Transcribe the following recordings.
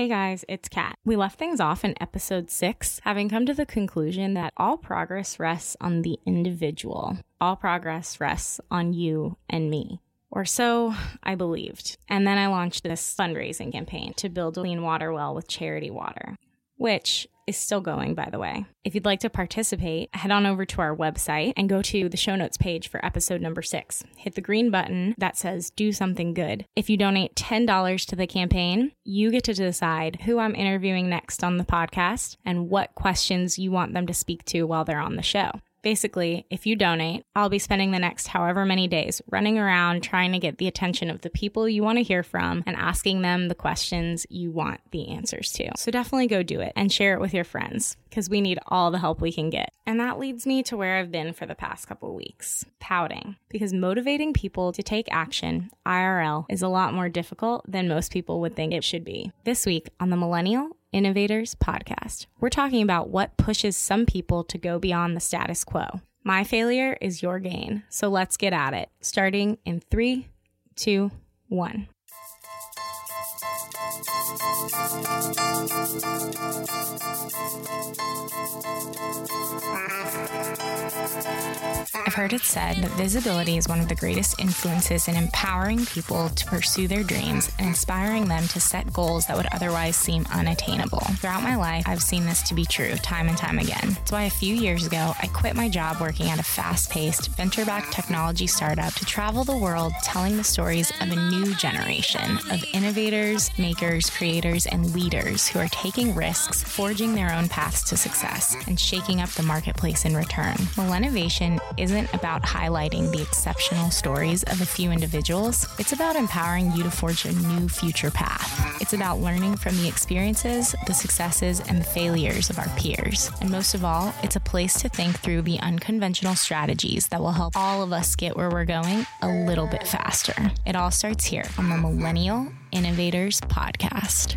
Hey guys, it's Kat. We left things off in episode six, having come to the conclusion that all progress rests on the individual. All progress rests on you and me. Or so I believed. And then I launched this fundraising campaign to build a clean water well with charity water, which is still going, by the way. If you'd like to participate, head on over to our website and go to the show notes page for episode number six. Hit the green button that says do something good. If you donate $10 to the campaign, you get to decide who I'm interviewing next on the podcast and what questions you want them to speak to while they're on the show. Basically, if you donate, I'll be spending the next however many days running around trying to get the attention of the people you want to hear from and asking them the questions you want the answers to. So definitely go do it and share it with your friends because we need all the help we can get. And that leads me to where I've been for the past couple weeks pouting. Because motivating people to take action IRL is a lot more difficult than most people would think it should be. This week on the Millennial Innovators podcast. We're talking about what pushes some people to go beyond the status quo. My failure is your gain, so let's get at it. Starting in three, two, one. I've heard it said that visibility is one of the greatest influences in empowering people to pursue their dreams and inspiring them to set goals that would otherwise seem unattainable. Throughout my life, I've seen this to be true time and time again. That's why a few years ago, I quit my job working at a fast paced, venture backed technology startup to travel the world telling the stories of a new generation of innovators, makers, creators, and leaders who are taking risks, forging their own paths to success, and shaking up the marketplace in return. Millennovation isn't about highlighting the exceptional stories of a few individuals, it's about empowering you to forge a new future path. It's about learning from the experiences, the successes, and the failures of our peers. And most of all, it's a place to think through the unconventional strategies that will help all of us get where we're going a little bit faster. It all starts here on the Millennial Innovators Podcast.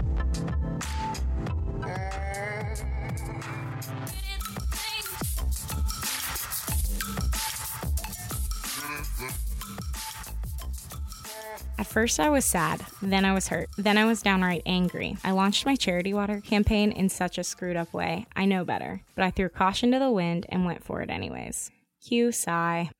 At first, I was sad. Then I was hurt. Then I was downright angry. I launched my charity water campaign in such a screwed up way. I know better. But I threw caution to the wind and went for it anyways. Cue sigh.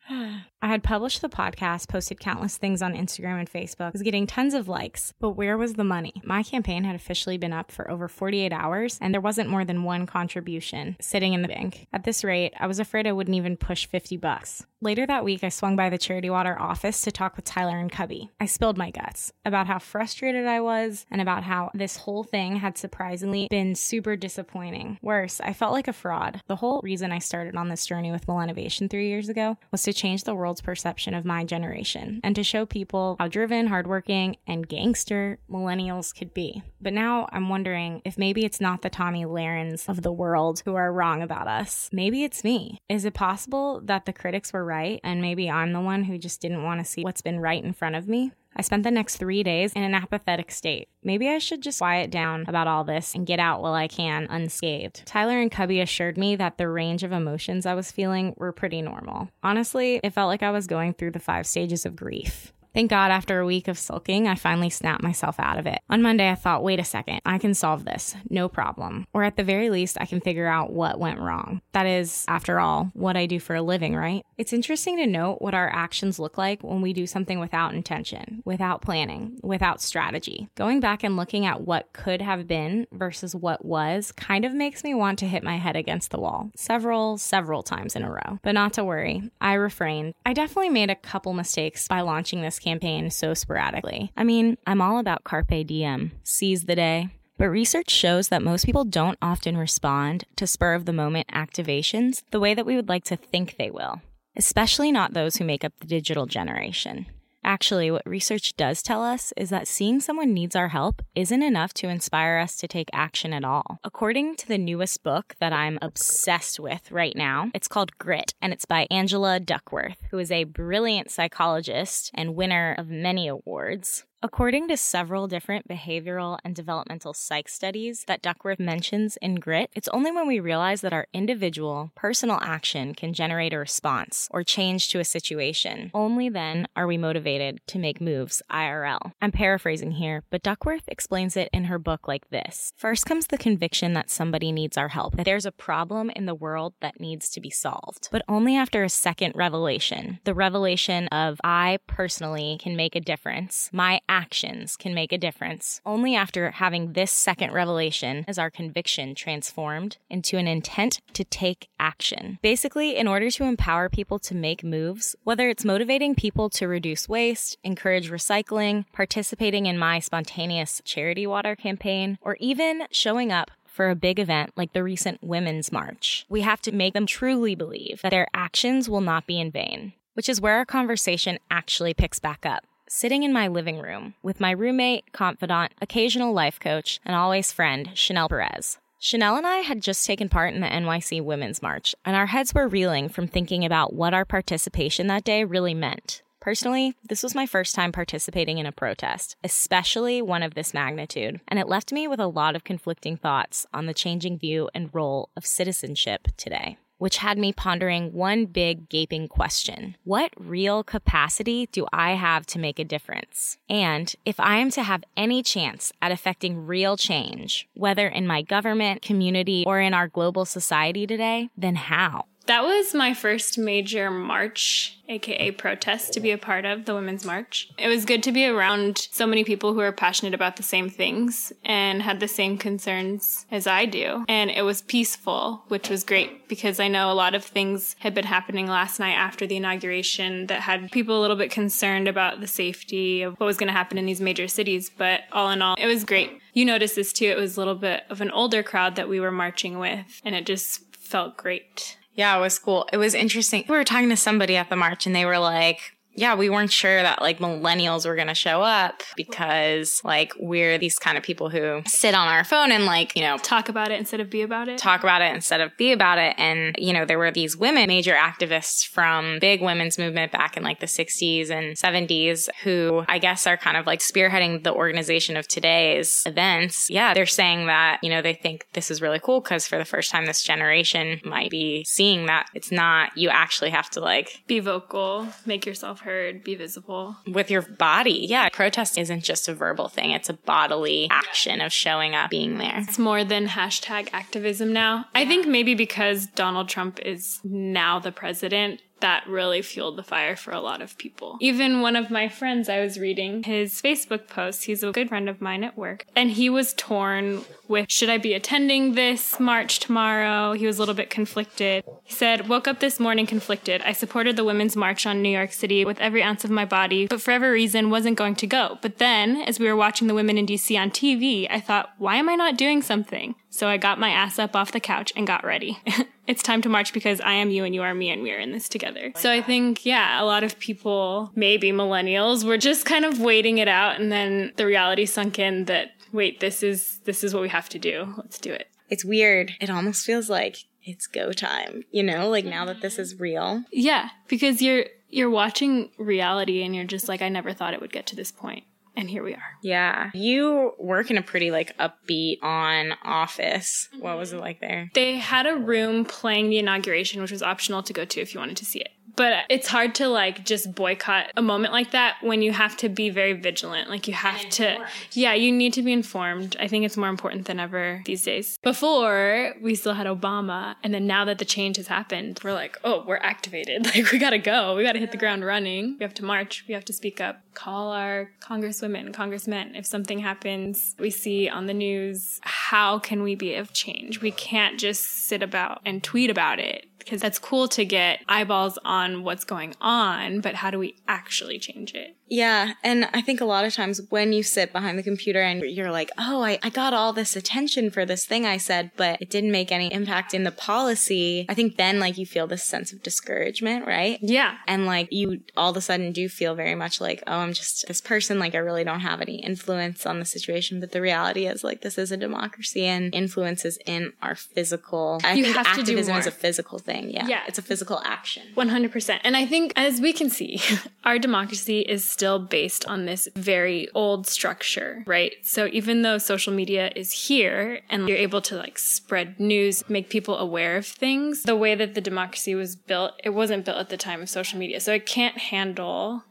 I had published the podcast, posted countless things on Instagram and Facebook, was getting tons of likes, but where was the money? My campaign had officially been up for over 48 hours, and there wasn't more than one contribution sitting in the bank. At this rate, I was afraid I wouldn't even push 50 bucks. Later that week, I swung by the Charity Water office to talk with Tyler and Cubby. I spilled my guts about how frustrated I was and about how this whole thing had surprisingly been super disappointing. Worse, I felt like a fraud. The whole reason I started on this journey with Millennovation three years ago was to change the world's perception of my generation and to show people how driven, hardworking, and gangster millennials could be. But now I'm wondering if maybe it's not the Tomi Lahrens of the world who are wrong about us. Maybe it's me. Is it possible that the critics were right and maybe I'm the one who just didn't want to see what's been right in front of me? I spent the next three days in an apathetic state. Maybe I should just quiet down about all this and get out while I can unscathed. Tyler and Cubby assured me that the range of emotions I was feeling were pretty normal. Honestly, it felt like I was going through the five stages of grief. Thank God, after a week of sulking, I finally snapped myself out of it. On Monday, I thought, wait a second, I can solve this, no problem. Or at the very least, I can figure out what went wrong. That is, after all, what I do for a living, right? It's interesting to note what our actions look like when we do something without intention, without planning, without strategy. Going back and looking at what could have been versus what was kind of makes me want to hit my head against the wall several, several times in a row. But not to worry, I refrained. I definitely made a couple mistakes by launching this campaign so sporadically. I mean, I'm all about carpe diem, seize the day. But research shows that most people don't often respond to spur of the moment activations the way that we would like to think they will, especially not those who make up the digital generation. Actually, what research does tell us is that seeing someone needs our help isn't enough to inspire us to take action at all. According to the newest book that I'm obsessed with right now, it's called Grit, and it's by Angela Duckworth, who is a brilliant psychologist and winner of many awards. According to several different behavioral and developmental psych studies that Duckworth mentions in Grit, it's only when we realize that our individual, personal action can generate a response or change to a situation. Only then are we motivated to make moves IRL. I'm paraphrasing here, but Duckworth explains it in her book like this First comes the conviction that somebody needs our help, that there's a problem in the world that needs to be solved. But only after a second revelation the revelation of I personally can make a difference. My actions can make a difference. Only after having this second revelation is our conviction transformed into an intent to take action. Basically, in order to empower people to make moves, whether it's motivating people to reduce waste, encourage recycling, participating in my spontaneous charity water campaign, or even showing up for a big event like the recent Women's March. We have to make them truly believe that their actions will not be in vain, which is where our conversation actually picks back up sitting in my living room with my roommate, confidant, occasional life coach, and always friend, Chanel Perez. Chanel and I had just taken part in the NYC Women's March, and our heads were reeling from thinking about what our participation that day really meant. Personally, this was my first time participating in a protest, especially one of this magnitude, and it left me with a lot of conflicting thoughts on the changing view and role of citizenship today which had me pondering one big gaping question. What real capacity do I have to make a difference? And if I am to have any chance at affecting real change, whether in my government, community, or in our global society today, then how? That was my first major march, aka protest, to be a part of the Women's March. It was good to be around so many people who are passionate about the same things and had the same concerns as I do. And it was peaceful, which was great because I know a lot of things had been happening last night after the inauguration that had people a little bit concerned about the safety of what was going to happen in these major cities. But all in all, it was great. You noticed this too. It was a little bit of an older crowd that we were marching with, and it just felt great. Yeah, it was cool. It was interesting. We were talking to somebody at the march and they were like, yeah, we weren't sure that like millennials were going to show up because like we're these kind of people who sit on our phone and like, you know, talk about it instead of be about it. Talk about it instead of be about it. And, you know, there were these women, major activists from big women's movement back in like the 60s and 70s who I guess are kind of like spearheading the organization of today's events. Yeah, they're saying that, you know, they think this is really cool because for the first time this generation might be seeing that it's not, you actually have to like be vocal, make yourself heard, be visible. With your body. Yeah. Protest isn't just a verbal thing, it's a bodily action of showing up, being there. It's more than hashtag activism now. I think maybe because Donald Trump is now the president, that really fueled the fire for a lot of people. Even one of my friends, I was reading his Facebook post. He's a good friend of mine at work. And he was torn with should I be attending this march tomorrow? He was a little bit conflicted. He said, Woke up this morning conflicted. I supported the Women's March on New York City with every ounce of my body, but for every reason wasn't going to go. But then, as we were watching the women in DC on TV, I thought, why am I not doing something? So I got my ass up off the couch and got ready. it's time to march because I am you and you are me and we are in this together. So I think, yeah, a lot of people, maybe millennials, were just kind of waiting it out and then the reality sunk in that wait, this is this is what we have to do. Let's do it. It's weird. It almost feels like it's go time, you know, like now that this is real. Yeah, because you're you're watching reality and you're just like I never thought it would get to this point and here we are. Yeah. You work in a pretty like upbeat on office. What was it like there? They had a room playing the inauguration, which was optional to go to if you wanted to see it. But it's hard to like just boycott a moment like that when you have to be very vigilant. Like you have to, yeah, you need to be informed. I think it's more important than ever these days. Before we still had Obama, and then now that the change has happened, we're like, oh, we're activated. Like we gotta go. We gotta hit the ground running. We have to march. We have to speak up. Call our congresswomen, congressmen. If something happens we see on the news, how can we be of change? We can't just sit about and tweet about it because that's cool to get eyeballs on what's going on, but how do we actually change it? Yeah. And I think a lot of times when you sit behind the computer and you're like, oh, I, I got all this attention for this thing I said, but it didn't make any impact in the policy. I think then like you feel this sense of discouragement, right? Yeah. And like you all of a sudden do feel very much like, oh, I'm just this person. Like I really don't have any influence on the situation. But the reality is like this is a democracy and influences in our physical. I You think have to do activism is a physical thing. Yeah. Yeah. It's a physical action. 100%. And I think, as we can see, our democracy is still based on this very old structure, right? So even though social media is here and you're able to like spread news, make people aware of things, the way that the democracy was built, it wasn't built at the time of social media. So it can't handle,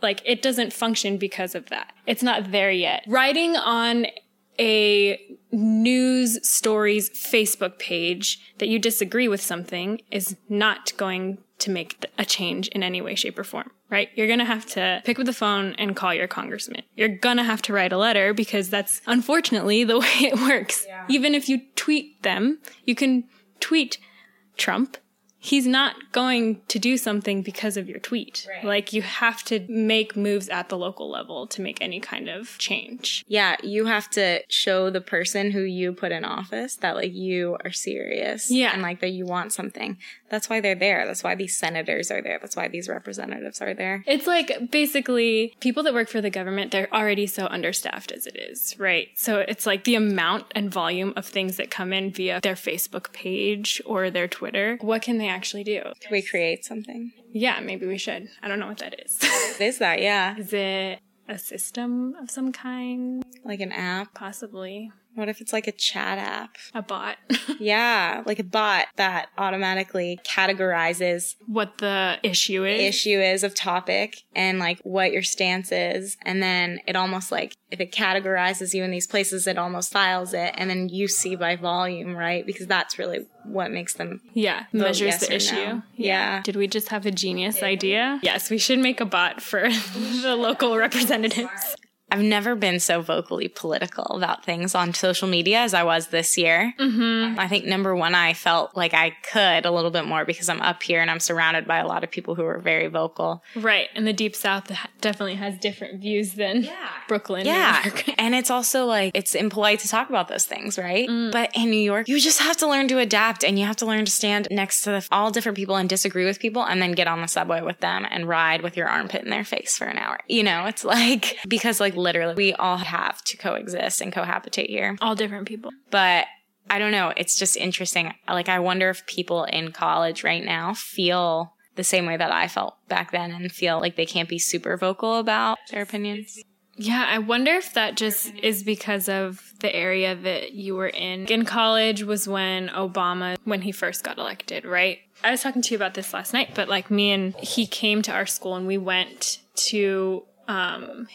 like, it doesn't function because of that. It's not there yet. Writing on a news stories Facebook page that you disagree with something is not going to make a change in any way, shape, or form, right? You're going to have to pick up the phone and call your congressman. You're going to have to write a letter because that's unfortunately the way it works. Even if you tweet them, you can tweet Trump. He's not going to do something because of your tweet. Like you have to make moves at the local level to make any kind of change. Yeah, you have to show the person who you put in office that like you are serious. Yeah. And like that you want something. That's why they're there. That's why these senators are there. That's why these representatives are there. It's like basically people that work for the government, they're already so understaffed as it is, right? So it's like the amount and volume of things that come in via their Facebook page or their Twitter. What can they actually do? Can we create something? Yeah, maybe we should. I don't know what that is. What is that? Yeah. is it a system of some kind? Like an app. Possibly. What if it's like a chat app? A bot. Yeah, like a bot that automatically categorizes what the issue is. issue is of topic and like what your stance is and then it almost like if it categorizes you in these places it almost files it and then you see by volume right because that's really what makes them Yeah, measures yes the issue. no. yeah Did we just have a genius idea? Yes, we should make a bot for the local representatives. I've never been so vocally political about things on social media as I was this year. Mm-hmm. I think number one, I felt like I could a little bit more because I'm up here and I'm surrounded by a lot of people who are very vocal. Right, and the Deep South definitely has different views than Brooklyn. New Yeah. And it's also like, it's impolite to talk about those things, right? But in New York, you just have to learn to adapt and you have to learn to stand next to the, all different people and disagree with people and then get on the subway with them and ride with your armpit in their face for an hour. You know, it's like, because like literally we all have to coexist and cohabitate here. All different people. But I don't know. It's just interesting. Like, I wonder if people in college right now feel the same way that I felt back then and feel like they can't be super vocal about their opinions. Yeah, I wonder if that just is because of the area that you were in. In college was when Obama, when he first got elected, right? I was talking to you about this last night, but like me and he came to our school and we went to um,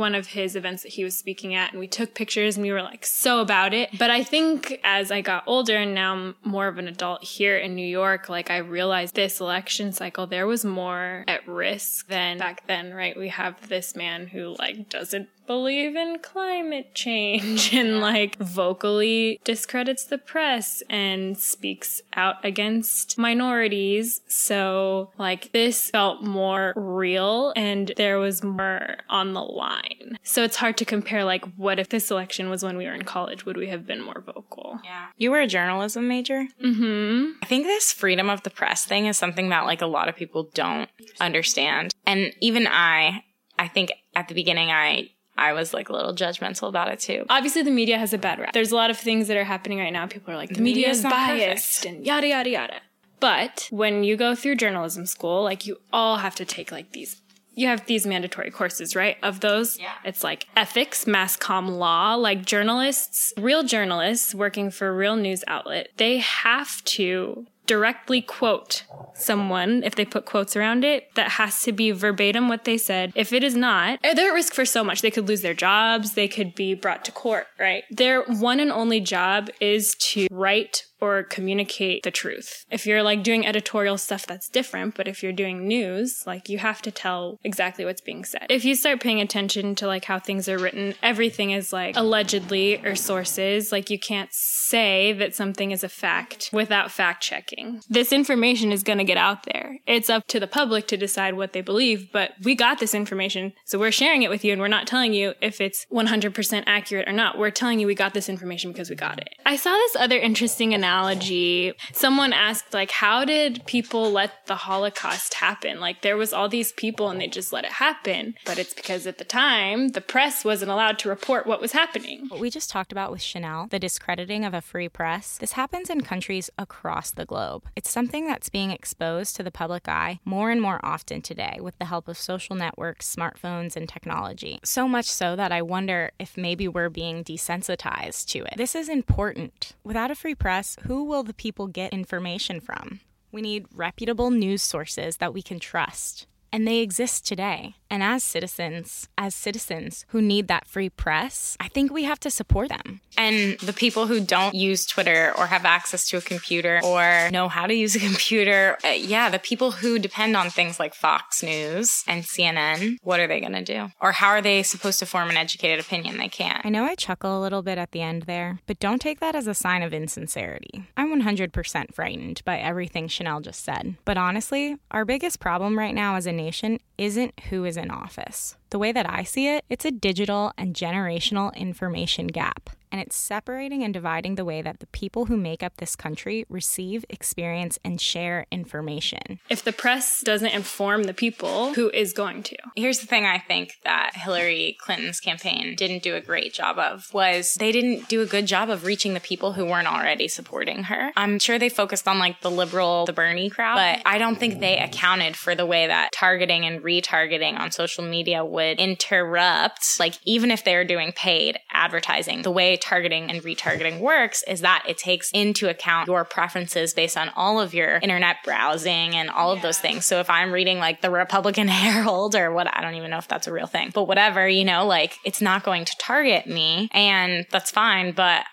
one of his events that he was speaking at and we took pictures and we were like so about it. But I think as I got older and now I'm more of an adult here in New York, like I realized this election cycle, there was more at risk than back then, right? We have this man who like doesn't believe in climate change and like vocally discredits the press and speaks out against minorities. So like this felt more real and there was more on the line. So it's hard to compare like what if this election was when we were in college, would we have been more vocal? Yeah. You were a journalism major? Mm-hmm. I think this freedom of the press thing is something that like a lot of people don't understand. And even I, I think at the beginning I I was like a little judgmental about it too. Obviously the media has a bad rap. There's a lot of things that are happening right now. People are like, the, media is biased and yada yada yada. But when you go through journalism school, like you all have to take like these you have these mandatory courses, right? Of those, Yeah. it's like ethics, mass comm law, like journalists, real journalists working for a real news outlet, they have to directly quote someone if they put quotes around it that has to be verbatim what they said if it is not eh, they're at risk for so much they could lose their jobs they could be brought to court right their one and only job is to write or communicate the truth. If you're like doing editorial stuff, that's different. But if you're doing news, like you have to tell exactly what's being said. If you start paying attention to like how things are written, everything is like allegedly or sources. Like you can't say that something is a fact without fact checking. This information is going to get out there. It's up to the public to decide what they believe, but we got this information, so we're sharing it with you and we're not telling you if it's 100% accurate or not. We're telling you we got this information because we got it. I saw this other interesting analogy. Someone asked like how did people let the Holocaust happen? Like there was all these people and they just let it happen, but it's because at the time the press wasn't allowed to report what was happening. What we just talked about with Chanel, the discrediting of free press, this happens in countries across the globe. It's something that's being exposed to the public eye more and more often today with the help of social networks, smartphones, and technology. So much so that I wonder if maybe we're being desensitized to it. This is important. Without a free press, who will the people get information from? We need reputable news sources that we can trust. And they exist today. And as citizens, as citizens who need that free press, I think we have to support them. And the people who don't use Twitter or have access to a computer or know how to use a computer, uh, yeah, the people who depend on things like Fox News and CNN, what are they going to do? Or how are they supposed to form an educated opinion? They can't. I know I chuckle a little bit at the end there, but don't take that as a sign of insincerity. I'm 100% frightened by everything Chanel just said. But honestly, our biggest problem right now as a nation isn't who is in office. The way that I see it, it's a digital and generational information gap and it's separating and dividing the way that the people who make up this country receive, experience, and share information. If the press doesn't inform the people, who is going to? Here's the thing I think that Hillary Clinton's campaign didn't do a great job of was they didn't do a good job of reaching the people who weren't already supporting her. I'm sure they focused on like the liberal, the Bernie crowd, but I don't think they accounted for the way that targeting and retargeting on social media would interrupt, like even if they're doing paid advertising, the way targeting and retargeting works is that it takes into account your preferences based on all of your internet browsing and all of those things. So if I'm reading like the Republican Herald or what, I don't even know if that's a real thing, but whatever, you know, like it's not going to target me and that's fine. But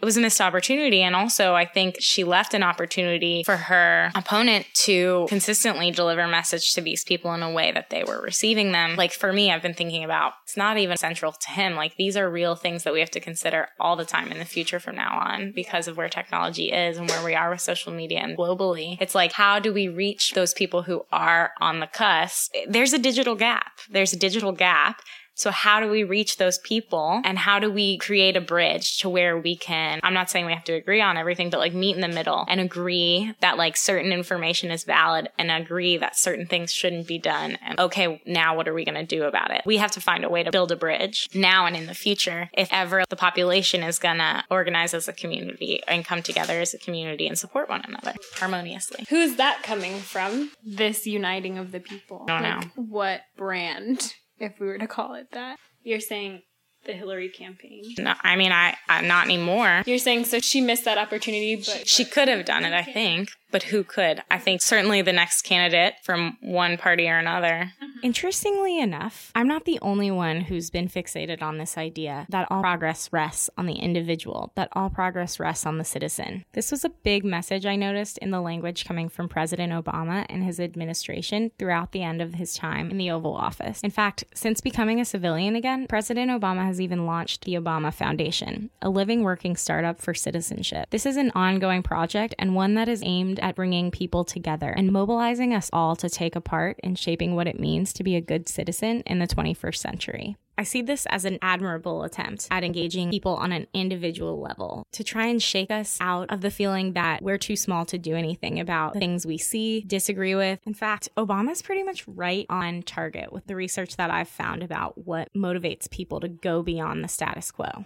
it was a missed opportunity. And also, I think she left an opportunity for her opponent to consistently deliver message to these people in a way that they were receiving them. Like for me, I've been thinking about it's not even central to him. Like these are real things that we have to consider all the time in the future from now on because of where technology is and where we are with social media and globally. It's like, how do we reach those people who are on the cusp? There's a digital gap. There's a digital gap so how do we reach those people and how do we create a bridge to where we can, I'm not saying we have to agree on everything, but like meet in the middle and agree that like certain information is valid and agree that certain things shouldn't be done. And okay, now what are we going to do about it? We have to find a way to build a bridge now and in the future if ever the population is going to organize as a community and come together as a community and support one another harmoniously. Who's that coming from? This uniting of the people. I don't like, know. What brand? If we were to call it that. You're saying the Hillary campaign. No, I mean, I, I not anymore. You're saying so she missed that opportunity, but she could have done it, I think but who could? I think certainly the next candidate from one party or another. Mm-hmm. Mm-hmm. Interestingly enough, I'm not the only one who's been fixated on this idea that all progress rests on the individual, that all progress rests on the citizen. This was a big message I noticed in the language coming from President Obama and his administration throughout the end of his time in the Oval Office. In fact, since becoming a civilian again, President Obama has even launched the Obama Foundation, a living working startup for citizenship. This is an ongoing project and one that is aimed at bringing people together and mobilizing us all to take a part in shaping what it means to be a good citizen in the 21st century. I see this as an admirable attempt at engaging people on an individual level to try and shake us out of the feeling that we're too small to do anything about the things we see, disagree with. In fact, Obama's pretty much right on target with the research that I've found about what motivates people to go beyond the status quo.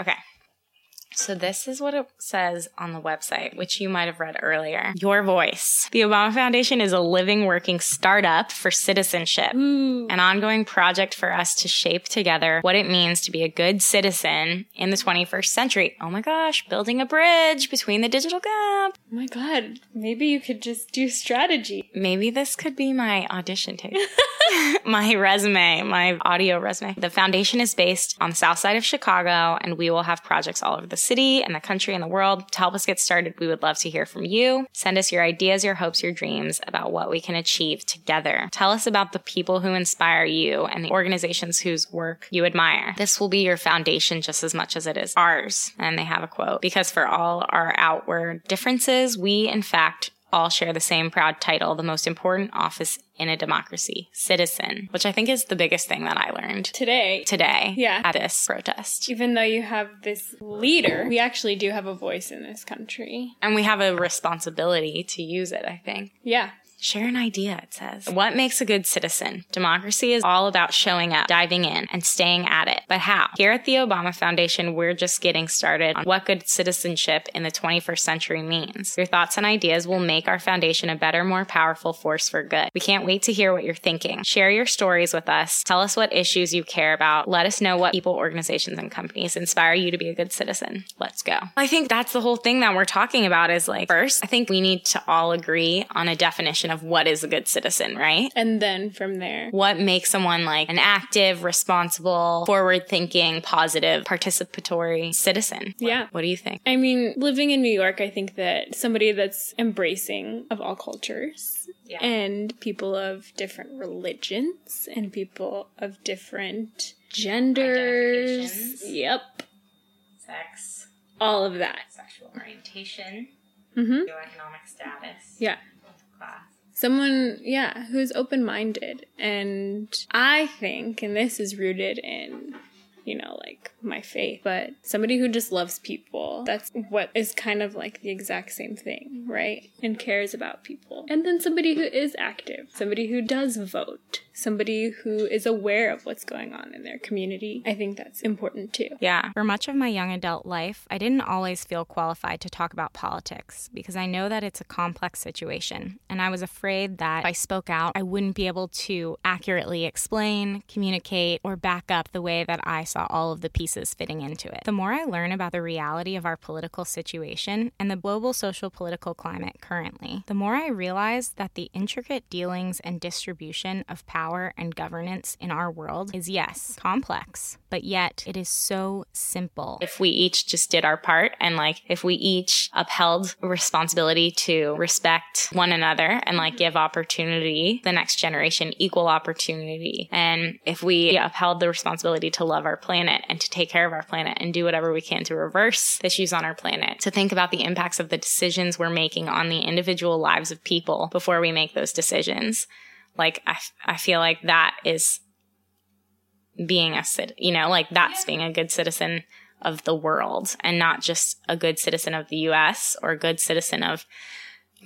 Okay, so, this is what it says on the website, which you might have read earlier. Your voice. The Obama Foundation is a living, working startup for citizenship, Ooh. an ongoing project for us to shape together what it means to be a good citizen in the 21st century. Oh my gosh, building a bridge between the digital gap. Oh my God, maybe you could just do strategy. Maybe this could be my audition tape. my resume, my audio resume. The foundation is based on the south side of Chicago, and we will have projects all over the city and the country and the world. To help us get started, we would love to hear from you. Send us your ideas, your hopes, your dreams about what we can achieve together. Tell us about the people who inspire you and the organizations whose work you admire. This will be your foundation just as much as it is ours. And they have a quote because for all our outward differences, we in fact all share the same proud title, the most important office in a democracy, citizen, which I think is the biggest thing that I learned Today, today Yeah. at this protest. even though you have this leader, we actually do have a voice in this country. And we have a responsibility to use it, I think. Yeah. Share an idea, it says. What makes a good citizen? Democracy is all about showing up, diving in, and staying at it. But how? Here at the Obama Foundation, we're just getting started on what good citizenship in the 21st century means. Your thoughts and ideas will make our foundation a better, more powerful force for good. We can't wait to hear what you're thinking. Share your stories with us. Tell us what issues you care about. Let us know what people, organizations, and companies inspire you to be a good citizen. Let's go. I think that's the whole thing that we're talking about is like, first, I think we need to all agree on a definition of what is a good citizen, right? And then from there, What makes someone like an active, responsible, forward thinking, positive, participatory citizen? Yeah. What do you think? I mean, living in New York, I think that somebody that's embracing of all cultures Yeah. and people of different religions and people of different genders. Yep. Sex, All of that. sexual orientation, Mm-hmm. Your economic status, Yeah. class. Someone, yeah, who's open minded. And I think, and this is rooted in, you know, like my faith, but somebody who just loves people. That's what is kind of like the exact same thing, right? And cares about people. And then somebody who is active, somebody who does vote, somebody who is aware of what's going on in their community. I think that's important too. Yeah. For much of my young adult life, I didn't always feel qualified to talk about politics because I know that it's a complex situation, and I was afraid that if I spoke out, I wouldn't be able to accurately explain, communicate, or back up the way that I saw all of the pieces fitting into it. The more I learn about the reality of our political situation and the global social political climate currently, the more I realize that the intricate dealings and distribution of power and governance in our world is, yes, complex, but yet it is so simple. If we each just did our part and like if we each upheld responsibility to respect one another and like give opportunity the next generation equal opportunity and if we upheld the responsibility to love our planet and to take care of our planet and do whatever we can to reverse issues on our planet. To think about the impacts of the decisions we're making on the individual lives of people before we make those decisions. Like i, I feel like that is being a cit, you know, like that's being a good citizen of the world and not just a good citizen of the US or a good citizen of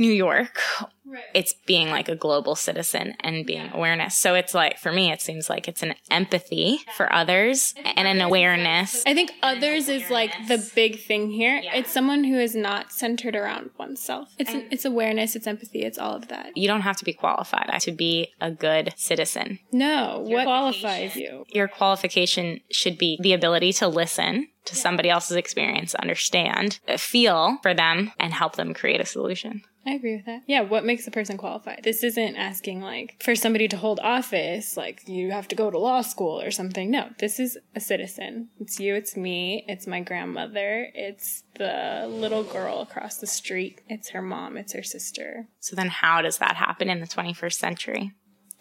New York. Right. It's being like a global citizen and being awareness. So it's like, for me, it seems like it's an empathy for others and an awareness. I think others is like the big thing here. Yeah. It's someone who is not centered around oneself. It's it's awareness, it's empathy, it's all of that. You don't have to be qualified to be a good citizen. No, what qualifies you? Your qualification should be the ability to listen to somebody else's experience, understand, feel for them, and help them create a solution. I agree with that. Yeah, what makes a person qualified? This isn't asking like for somebody to hold office, like you have to go to law school or something. No, this is a citizen. It's you, it's me, it's my grandmother, it's the little girl across the street, it's her mom, it's her sister. So then, how does that happen in the 21st century?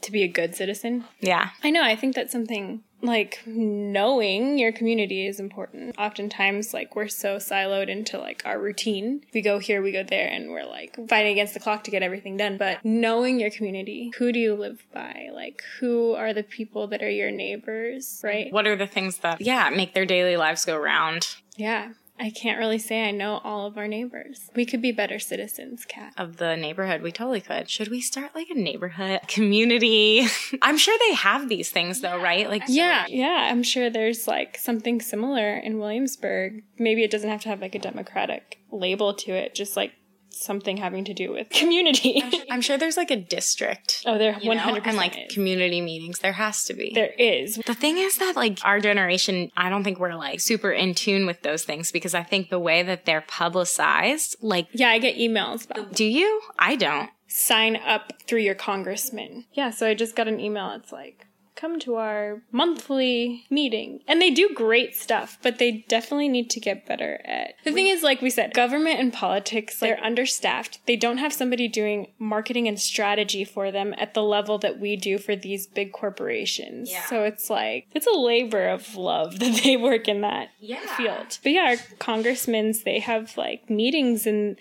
To be a good citizen, Yeah. I know. I think that's something like knowing your community is important. Oftentimes, like we're so siloed into like our routine. We go here, we go there, and we're like fighting against the clock to get everything done. But knowing your community, who do you live by? Like, who are the people that are your neighbors, right? What are the things that, yeah, make their daily lives go round Yeah. I can't really say I know all of our neighbors. We could be better citizens, Kat. of the neighborhood? We totally could. Should we start like a neighborhood community? I'm sure they have these things though, right? Like, Yeah, yeah, I'm sure there's like something similar in Williamsburg. Maybe it doesn't have to have like a democratic label to it, just like something having to do with community. I'm sure there's like a district. oh, there you know, 100% and like is. community meetings. There has to be. there is. The thing is that like our generation, I don't think we're like super in tune with those things because I think the way that they're publicized, like, Yeah, I get emails about do you? I don't. sign up through your congressman. Yeah, so I just got an email. It's like come to our monthly meeting. And they do great stuff, but they definitely need to get better at. The thing is, like we said, government and politics, they're understaffed. They don't have somebody doing marketing and strategy for them at the level that we do for these big corporations. Yeah. So it's like, it's a labor of love that they work in that yeah. field. But yeah, our congressmen, they have like meetings and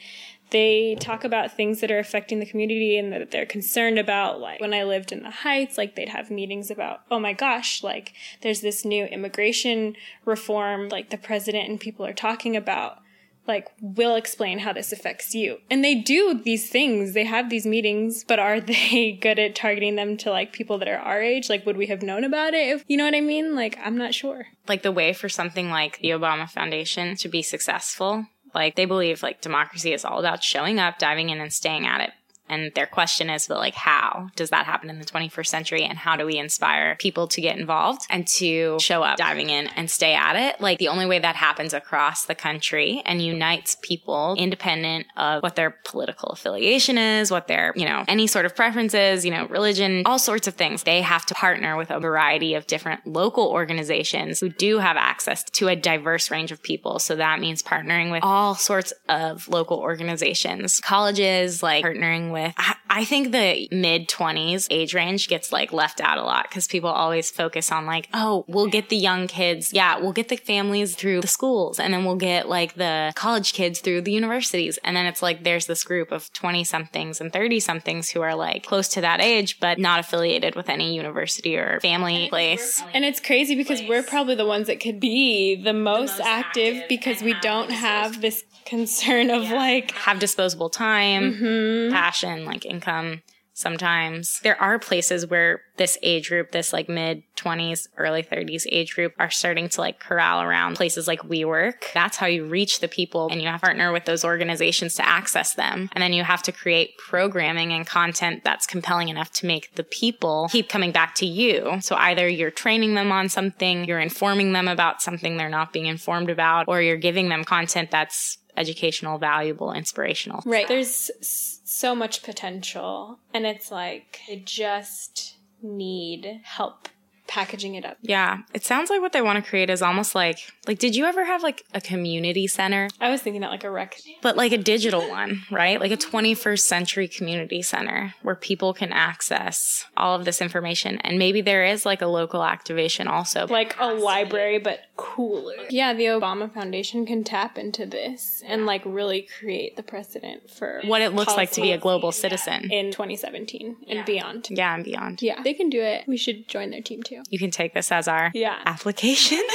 they talk about things that are affecting the community and that they're concerned about. Like when I lived in the Heights, like they'd have meetings about, oh my gosh, like there's this new immigration reform, like the president and people are talking about. Like, we'll explain how this affects you. And they do these things. They have these meetings, but are they good at targeting them to like people that are our age? Like, would we have known about it? If, you know what I mean? Like, I'm not sure. Like, the way for something like the Obama Foundation to be successful like they believe like democracy is all about showing up, diving in and staying at it. And their question is, but like, how does that happen in the 21st century? And how do we inspire people to get involved and to show up diving in and stay at it? Like the only way that happens across the country and unites people independent of what their political affiliation is, what their, you know, any sort of preferences, you know, religion, all sorts of things. They have to partner with a variety of different local organizations who do have access to a diverse range of people. So that means partnering with all sorts of local organizations, colleges, like partnering with with. I, I think the mid 20s age range gets like left out a lot because people always focus on like, oh, we'll get the young kids. Yeah, we'll get the families through the schools and then we'll get like the college kids through the universities. And then it's like there's this group of 20 somethings and 30 somethings who are like close to that age, but not affiliated with any university or family place. And it's crazy because we're probably the ones that could be the most, the most active, active, because we don't have this concern of yeah. like have disposable time, mm-hmm. passion, like income sometimes. There are places where this age group, this like mid 20s, early 30s age group are starting to like corral around places like WeWork. That's how you reach the people and you have to partner with those organizations to access them. And then you have to create programming and content that's compelling enough to make the people keep coming back to you. So either you're training them on something, you're informing them about something they're not being informed about, or you're giving them content that's educational, valuable, inspirational. Right. There's so much potential, and it's like they just need help packaging it up. Yeah. It sounds like what they want to create is almost like like did you ever have like a community center? I was thinking that like a rec but like a digital one, right? Like a 21st century community center where people can access all of this information and maybe there is like a local activation also. Like a library but cooler. Yeah, the Obama Foundation can tap into this and like really create the precedent for what it looks like to be a global citizen in 2017 and beyond. Yeah, and beyond. Yeah. They can do it. We should join their team too. You can take this as our yeah. application.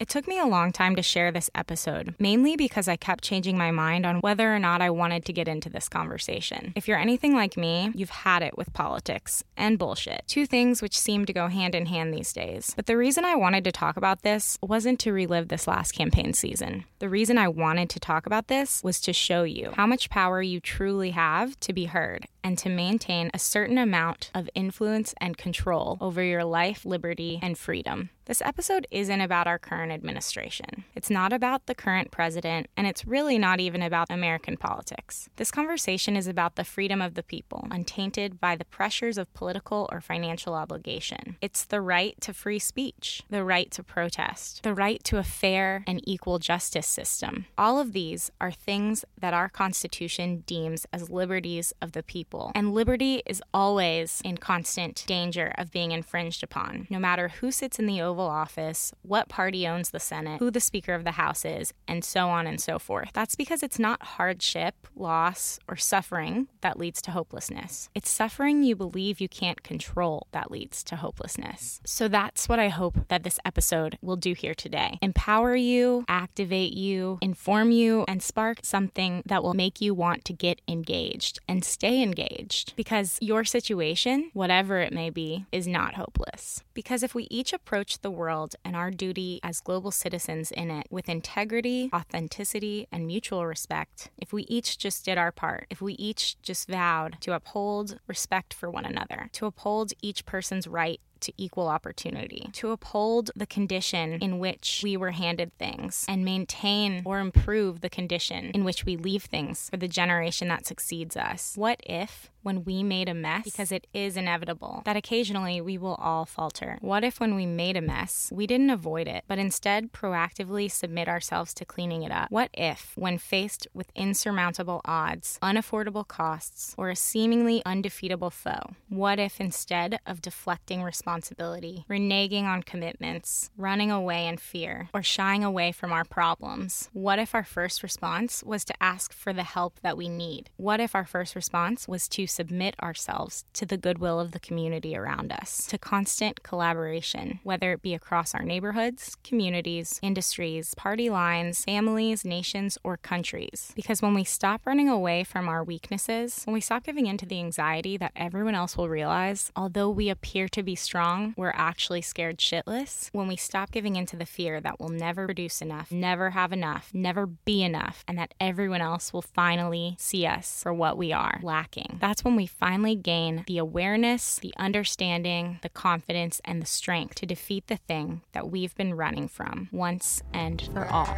It took me a long time to share this episode, mainly because I kept changing my mind on whether or not I wanted to get into this conversation. If you're anything like me, you've had it with politics and bullshit, two things which seem to go hand in hand these days. But the reason I wanted to talk about this wasn't to relive this last campaign season. The reason I wanted to talk about this was to show you how much power you truly have to be heard and to maintain a certain amount of influence and control over your life, liberty, and freedom. This episode isn't about our current administration. It's not about the current president, and it's really not even about American politics. This conversation is about the freedom of the people, untainted by the pressures of political or financial obligation. It's the right to free speech, the right to protest, the right to a fair and equal justice system. All of these are things that our Constitution deems as liberties of the people, and liberty is always in constant danger of being infringed upon, no matter who sits in the Oval Oval Office, what party owns the Senate, who the Speaker of the House is, and so on and so forth. That's because it's not hardship, loss, or suffering that leads to hopelessness. It's suffering you believe you can't control that leads to hopelessness. So that's what I hope that this episode will do here today empower you, activate you, inform you, and spark something that will make you want to get engaged and stay engaged because your situation, whatever it may be, is not hopeless. Because if we each approach the the world and our duty as global citizens in it with integrity, authenticity, and mutual respect, if we each just did our part, if we each just vowed to uphold respect for one another, to uphold each person's right to equal opportunity, to uphold the condition in which we were handed things, and maintain or improve the condition in which we leave things for the generation that succeeds us. What if when we made a mess? Because it is inevitable that occasionally we will all falter. What if when we made a mess, we didn't avoid it, but instead proactively submit ourselves to cleaning it up? What if, when faced with insurmountable odds, unaffordable costs, or a seemingly undefeatable foe, what if instead of deflecting responsibility, reneging on commitments, running away in fear, or shying away from our problems, what if our first response was to ask for the help that we need? What if our first response was to submit ourselves to the goodwill of the community around us, to constant collaboration, whether it be across our neighborhoods, communities, industries, party lines, families, nations, or countries? Because when we stop running away from our weaknesses, when we stop giving in to the anxiety that everyone else will realize, although we appear to be strong, we're actually scared shitless, when we stop giving in to the fear that we'll never produce enough, never have enough, never be enough, and that everyone else will finally see us for what we are lacking. That's when we finally gain the awareness, the understanding, the confidence, and the strength to defeat the thing that we've been running from once and for all.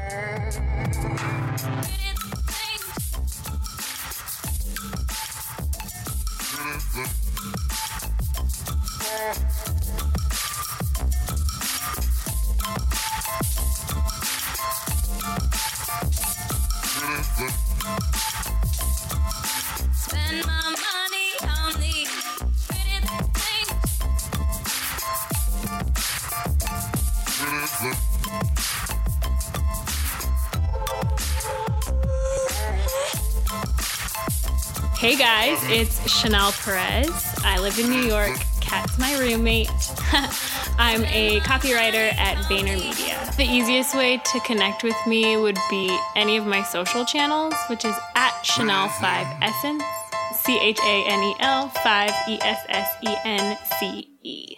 Hey guys, it's Chanel Perez. I live in New York. Kat's my roommate. I'm a copywriter at VaynerMedia. The easiest way to connect with me would be any of my social channels, which is at Chanel5Essence, C H A N E L 5 E S S E N C E.